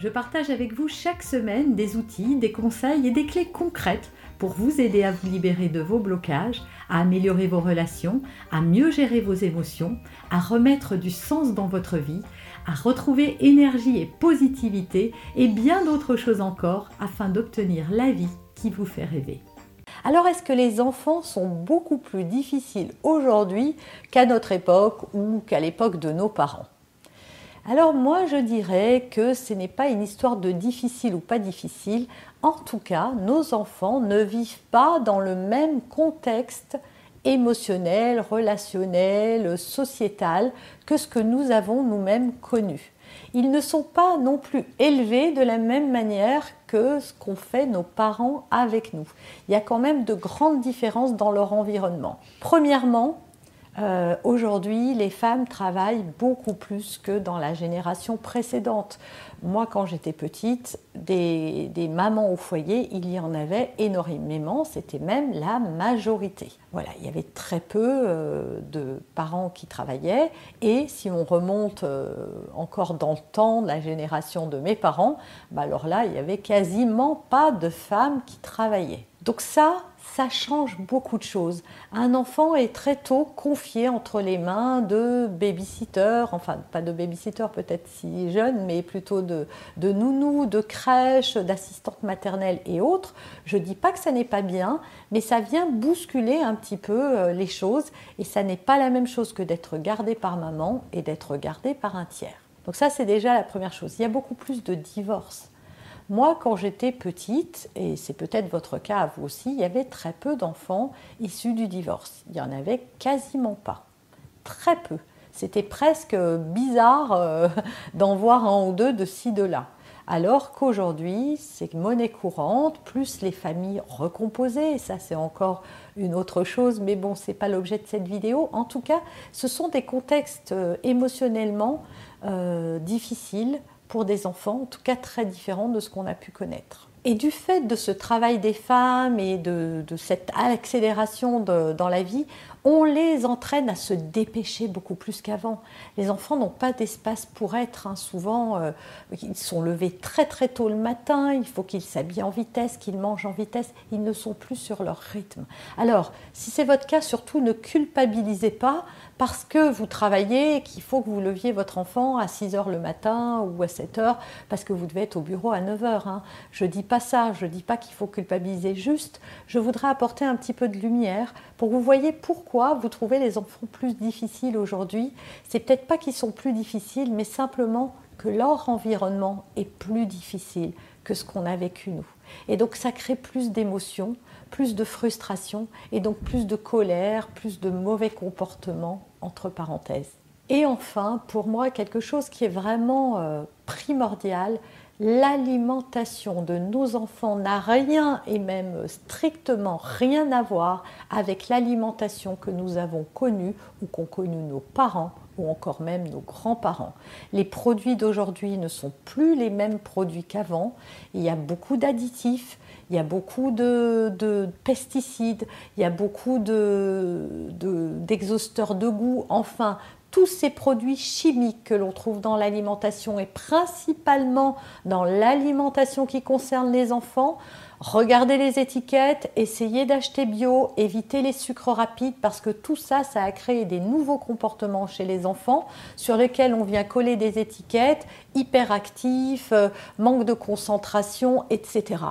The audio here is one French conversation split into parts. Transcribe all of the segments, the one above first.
Je partage avec vous chaque semaine des outils, des conseils et des clés concrètes pour vous aider à vous libérer de vos blocages, à améliorer vos relations, à mieux gérer vos émotions, à remettre du sens dans votre vie, à retrouver énergie et positivité et bien d'autres choses encore afin d'obtenir la vie qui vous fait rêver. Alors est-ce que les enfants sont beaucoup plus difficiles aujourd'hui qu'à notre époque ou qu'à l'époque de nos parents? Alors moi je dirais que ce n'est pas une histoire de difficile ou pas difficile. En tout cas, nos enfants ne vivent pas dans le même contexte émotionnel, relationnel, sociétal que ce que nous avons nous-mêmes connu. Ils ne sont pas non plus élevés de la même manière que ce qu'ont fait nos parents avec nous. Il y a quand même de grandes différences dans leur environnement. Premièrement, euh, aujourd'hui, les femmes travaillent beaucoup plus que dans la génération précédente. Moi, quand j'étais petite, des, mamans au foyer, il y en avait énormément, c'était même la majorité. Voilà, il y avait très peu euh, de parents qui travaillaient, et si on remonte euh, encore dans le temps, la génération de mes parents, bah alors là, il y avait quasiment pas de femmes qui travaillaient. Donc ça, ça change beaucoup de choses. Un enfant est très tôt confié entre les mains de babysitter, enfin pas de babysitter peut-être si jeune, mais plutôt de, de nounou, de crèche, d'assistante maternelle et autres. Je ne dis pas que ça n'est pas bien, mais ça vient bousculer un petit peu euh, les choses et ça n'est pas la même chose que d'être gardé par maman et d'être gardé par un tiers. Donc ça c'est déjà la première chose. Il y a beaucoup plus de divorces moi, quand j'étais petite, et c'est peut-être votre cas à vous aussi, il y avait très peu d'enfants issus du divorce. Il n'y en avait quasiment pas. Très peu. C'était presque bizarre euh, d'en voir un ou deux de ci, de là. Alors qu'aujourd'hui, c'est monnaie courante, plus les familles recomposées, et ça c'est encore une autre chose, mais bon, ce n'est pas l'objet de cette vidéo. En tout cas, ce sont des contextes euh, émotionnellement euh, difficiles pour des enfants, en tout cas très différents de ce qu'on a pu connaître. Et du fait de ce travail des femmes et de, cette accélération dans la vie, on les entraîne à se dépêcher beaucoup plus qu'avant. Les enfants n'ont pas d'espace pour être. Hein. Souvent, euh, ils sont levés très très tôt le matin, il faut qu'ils s'habillent en vitesse, qu'ils mangent en vitesse. Ils ne sont plus sur leur rythme. Alors, si c'est votre cas, surtout ne culpabilisez pas parce que vous travaillez et qu'il faut que vous leviez votre enfant à 6 heures le matin ou à 7 heures parce que vous devez être au bureau à 9 heures. Hein. Je ne dis pas ça, je ne dis pas qu'il faut culpabiliser juste. Je voudrais apporter un petit peu de lumière pour que vous voyez pourquoi vous trouvez les enfants plus difficiles aujourd'hui. C'est peut-être pas qu'ils sont plus difficiles, mais simplement que leur environnement est plus difficile que ce qu'on a vécu nous. Et donc ça crée plus d'émotions, plus de frustration et donc plus de colère, plus de mauvais comportements, entre parenthèses. Et enfin, pour moi, quelque chose qui est vraiment euh, primordial, l'alimentation de nos enfants n'a rien et même strictement rien à voir avec l'alimentation que nous avons connue ou qu'ont connue nos parents ou encore même nos grands-parents. Les produits d'aujourd'hui ne sont plus les mêmes produits qu'avant. Il y a beaucoup d'additifs, il y a beaucoup de, pesticides, il y a beaucoup d'exhausteurs de, de goût, enfin tous ces produits chimiques que l'on trouve dans l'alimentation et principalement dans l'alimentation qui concerne les enfants, regardez les étiquettes, essayez d'acheter bio, évitez les sucres rapides parce que tout ça, ça a créé des nouveaux comportements chez les enfants sur lesquels on vient coller des étiquettes hyperactifs, euh, manque de concentration, etc.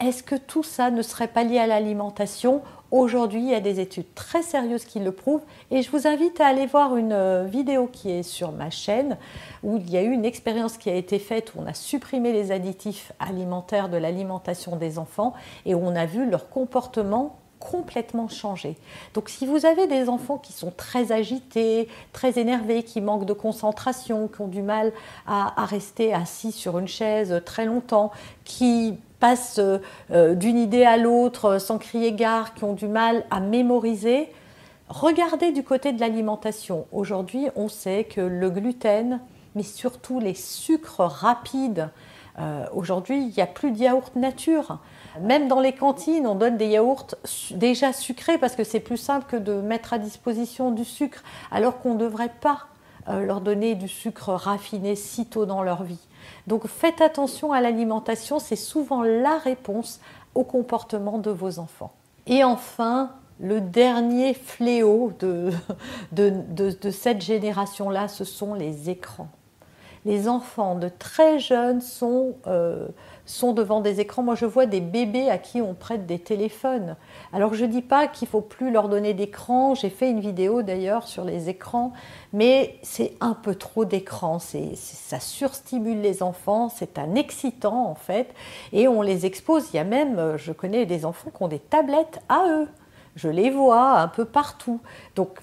Est-ce que tout ça ne serait pas lié à l'alimentation Aujourd'hui, il y a des études très sérieuses qui le prouvent et je vous invite à aller voir une euh, vidéo qui est sur ma chaîne où il y a eu une expérience qui a été faite où on a supprimé les additifs alimentaires de l'alimentation des enfants et où on a vu leur comportement complètement changer. Donc si vous avez des enfants qui sont très agités, très énervés, qui manquent de concentration, qui ont du mal à, à rester assis sur une chaise très longtemps, qui passent d'une idée à l'autre sans crier gare, qui ont du mal à mémoriser. Regardez du côté de l'alimentation. Aujourd'hui, on sait que le gluten, mais surtout les sucres rapides, aujourd'hui, il n'y a plus de yaourt nature. Même dans les cantines, on donne des yaourts déjà sucrés parce que c'est plus simple que de mettre à disposition du sucre, alors qu'on ne devrait pas euh, leur donner du sucre raffiné si tôt dans leur vie. Donc faites attention à l'alimentation, c'est souvent la réponse au comportement de vos enfants. Et enfin, le dernier fléau de, cette génération-là, ce sont les écrans. Les enfants de très jeunes sont euh, sont devant des écrans. Moi, je vois des bébés à qui on prête des téléphones. Alors, je ne dis pas qu'il faut plus leur donner d'écran. J'ai fait une vidéo d'ailleurs sur les écrans, mais c'est un peu trop d'écran. ça surstimule les enfants. C'est un excitant en fait, et on les expose. Il y a même, je connais des enfants qui ont des tablettes à eux. Je les vois un peu partout. Donc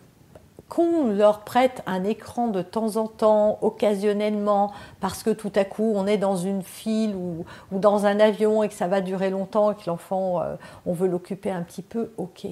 qu'on leur prête un écran de temps en temps, occasionnellement, parce que tout à coup on est dans une file ou, dans un avion et que ça va durer longtemps et que l'enfant, euh, on veut l'occuper un petit peu, ok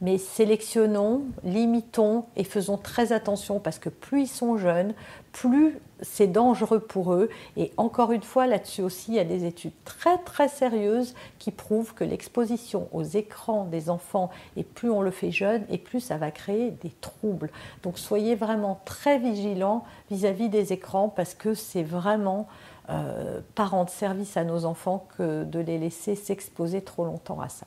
mais sélectionnons, limitons et faisons très attention parce que plus ils sont jeunes, plus c'est dangereux pour eux. Et encore une fois, là-dessus aussi, il y a des études très très sérieuses qui prouvent que l'exposition aux écrans des enfants, et plus on le fait jeune, et plus ça va créer des troubles. Donc soyez vraiment très vigilants vis-à-vis des écrans parce que c'est vraiment euh, pas rendre service à nos enfants que de les laisser s'exposer trop longtemps à ça.